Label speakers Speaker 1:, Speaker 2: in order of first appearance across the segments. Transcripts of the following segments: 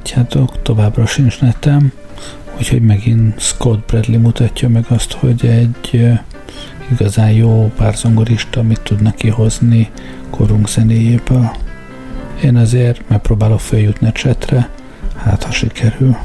Speaker 1: Hallhatjátok, továbbra sincs netem, úgyhogy megint Scott Bradley mutatja meg azt, hogy egy igazán jó párzongorista mit tudnak kihozni korunk zenéjéből. Én azért megpróbálok feljutni a csetre, hát ha sikerül.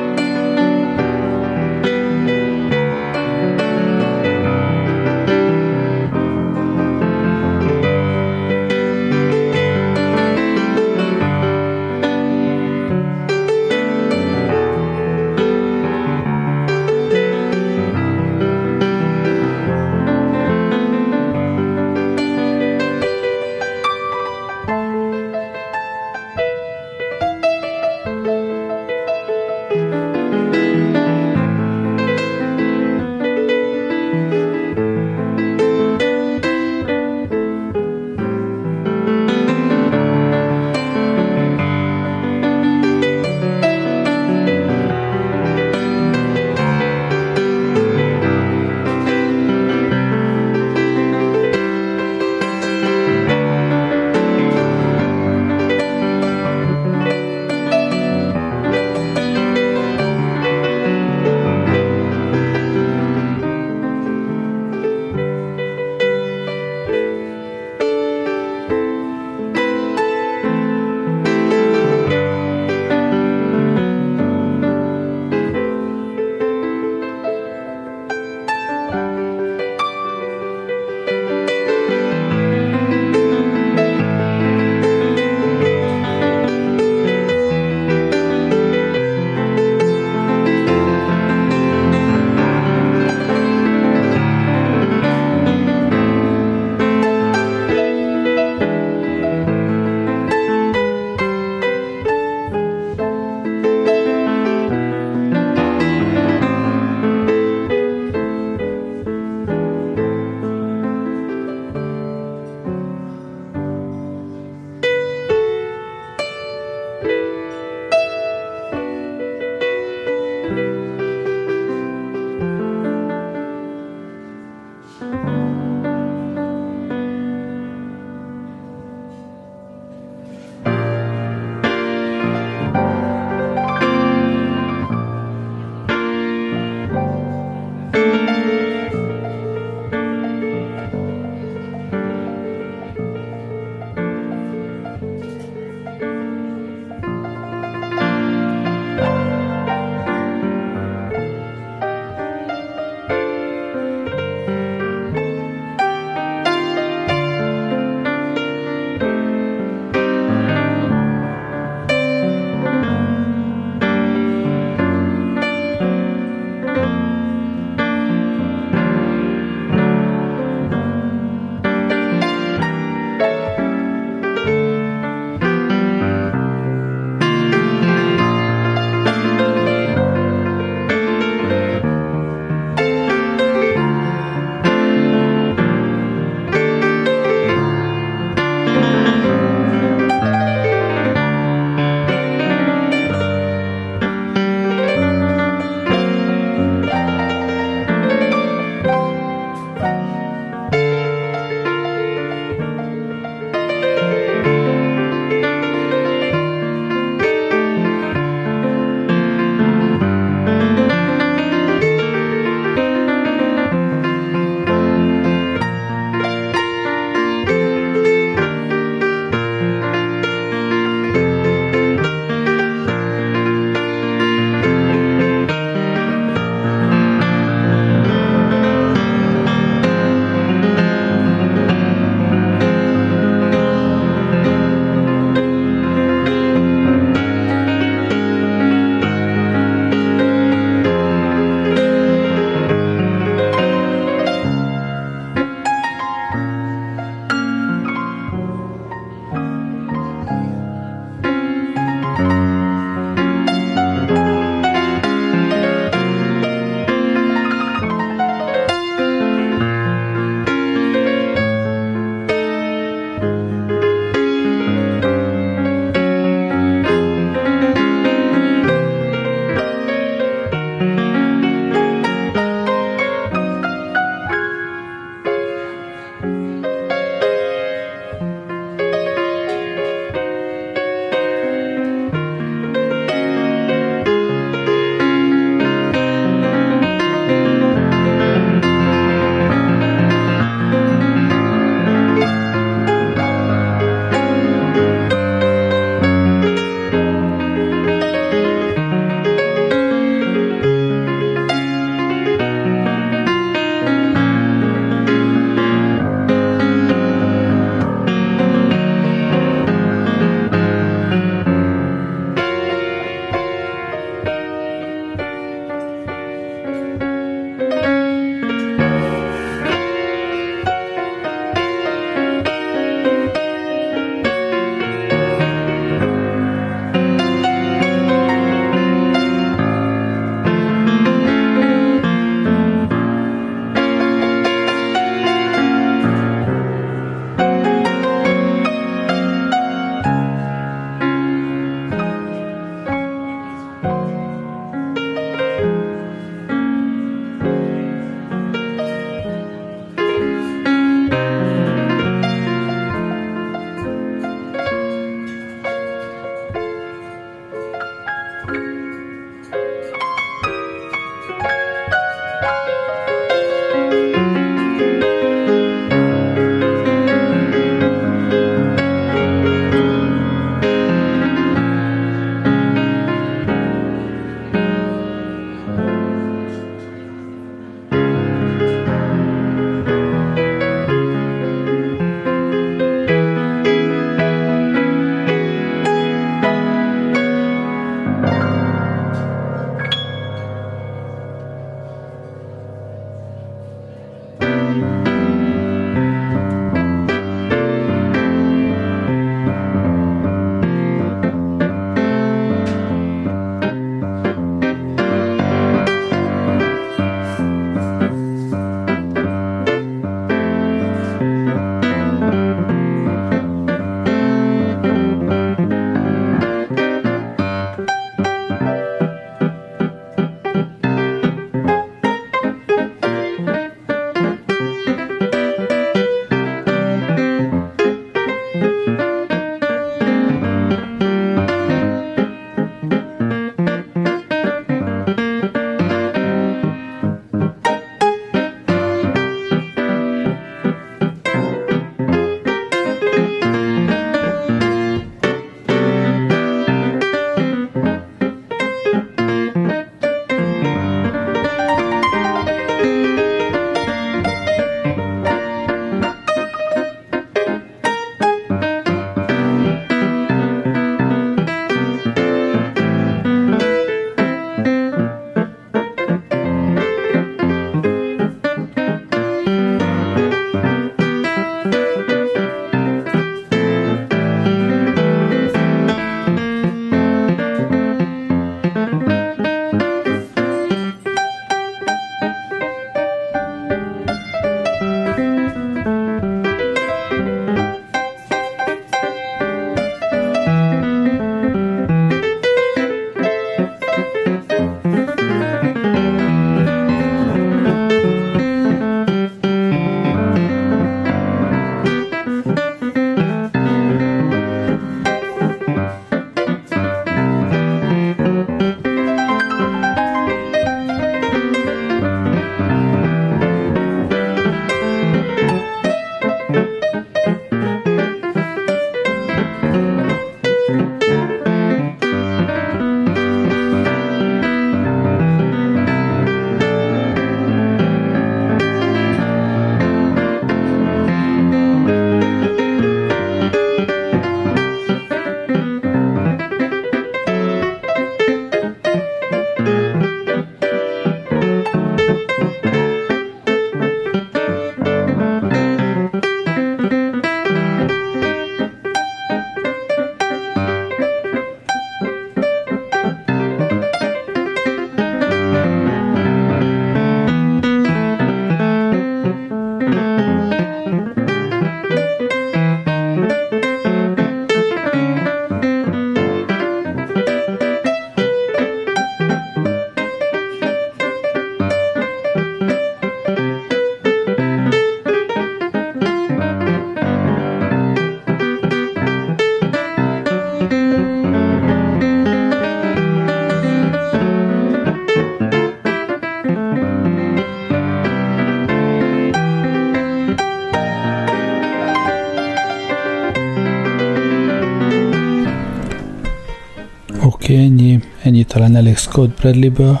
Speaker 1: Elég Scott Bradley-ből,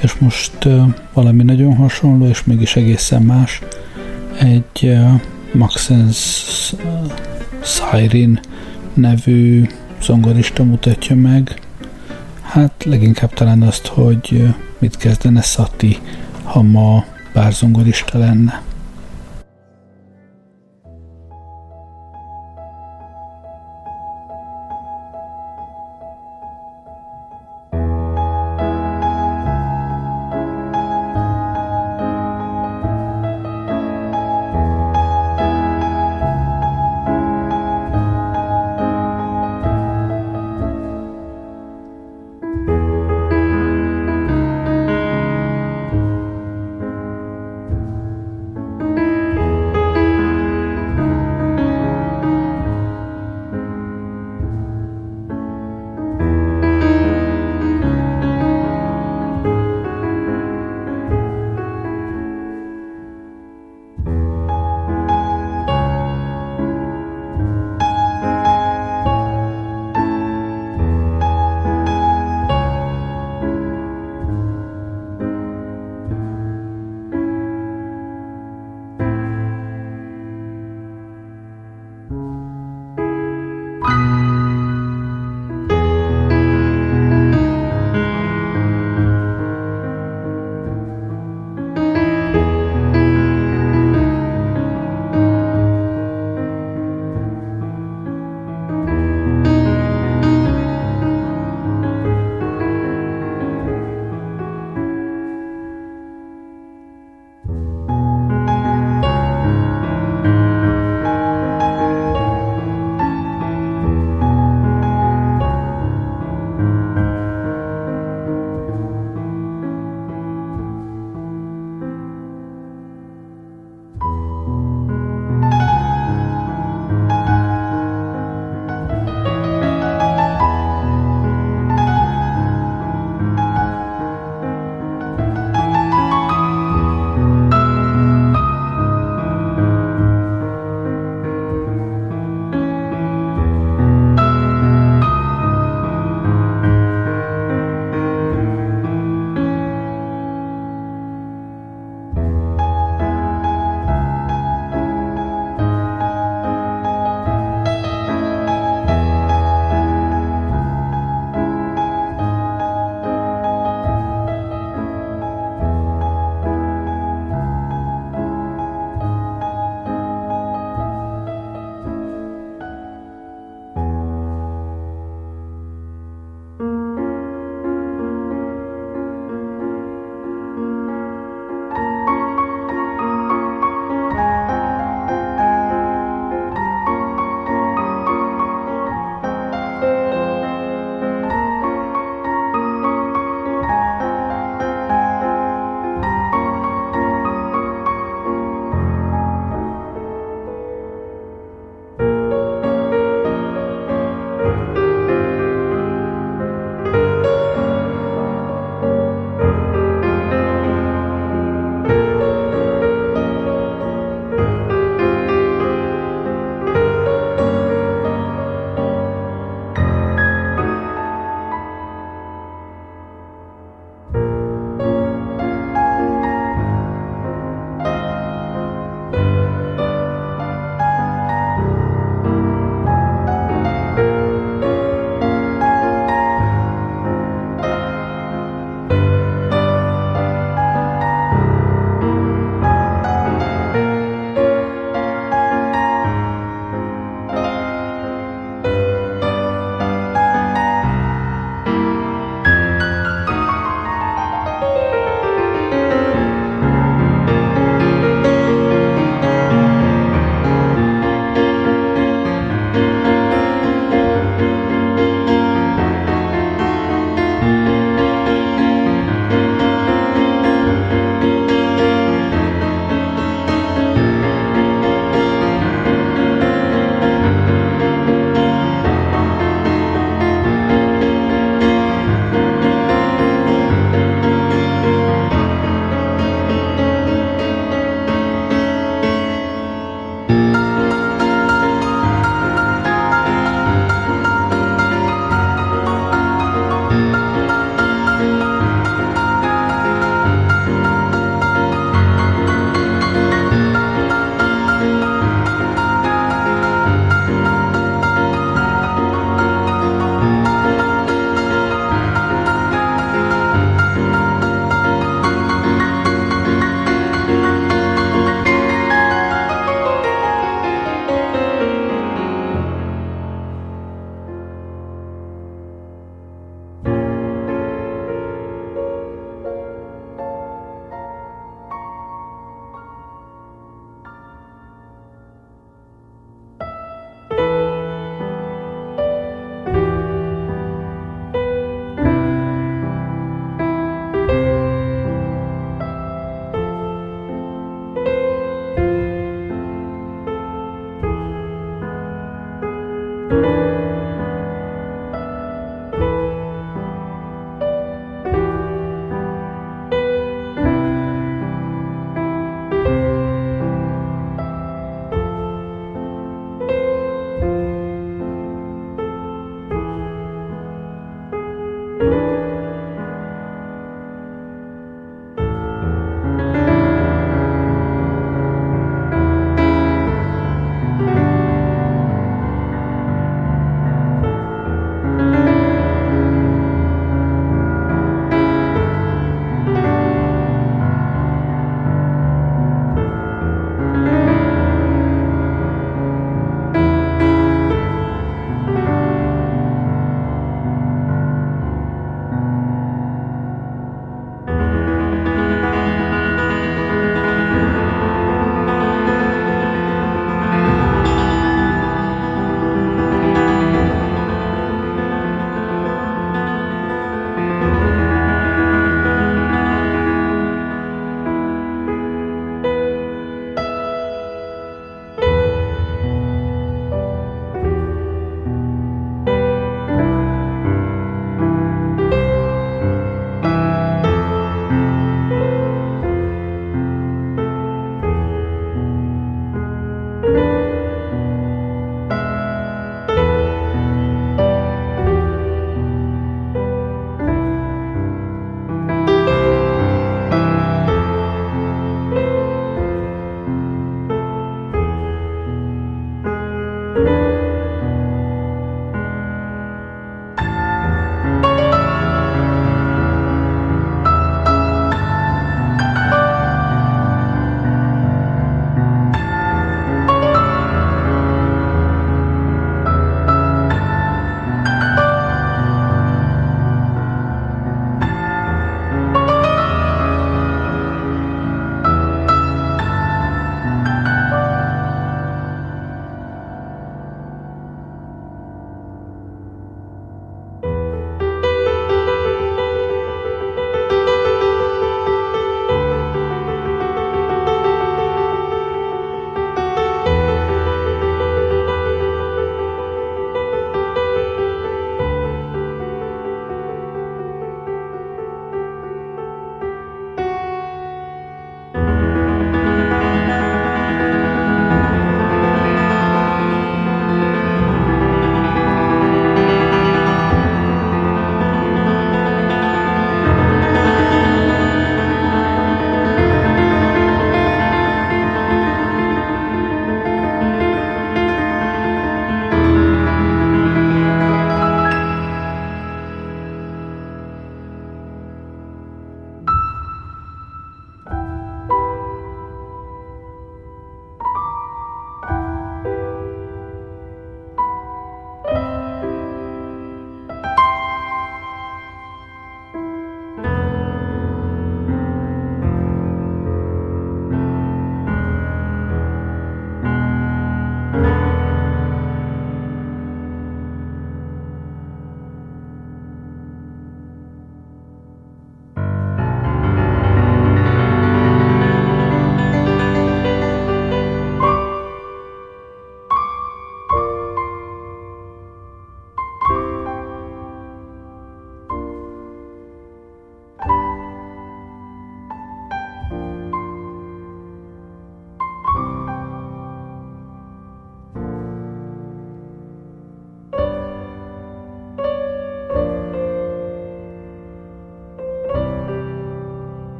Speaker 1: és most uh, valami nagyon hasonló, és mégis egészen más. Egy uh, Maxens uh, Siren nevű zongorista mutatja meg. Hát leginkább talán azt, hogy mit kezdene Sati, ha ma bárzongorista lenne.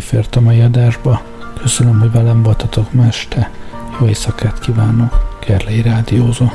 Speaker 1: Fért a mai adásba. Köszönöm, hogy velem voltatok ma. Jó éjszakát kívánok. Gerlei Rádiózó.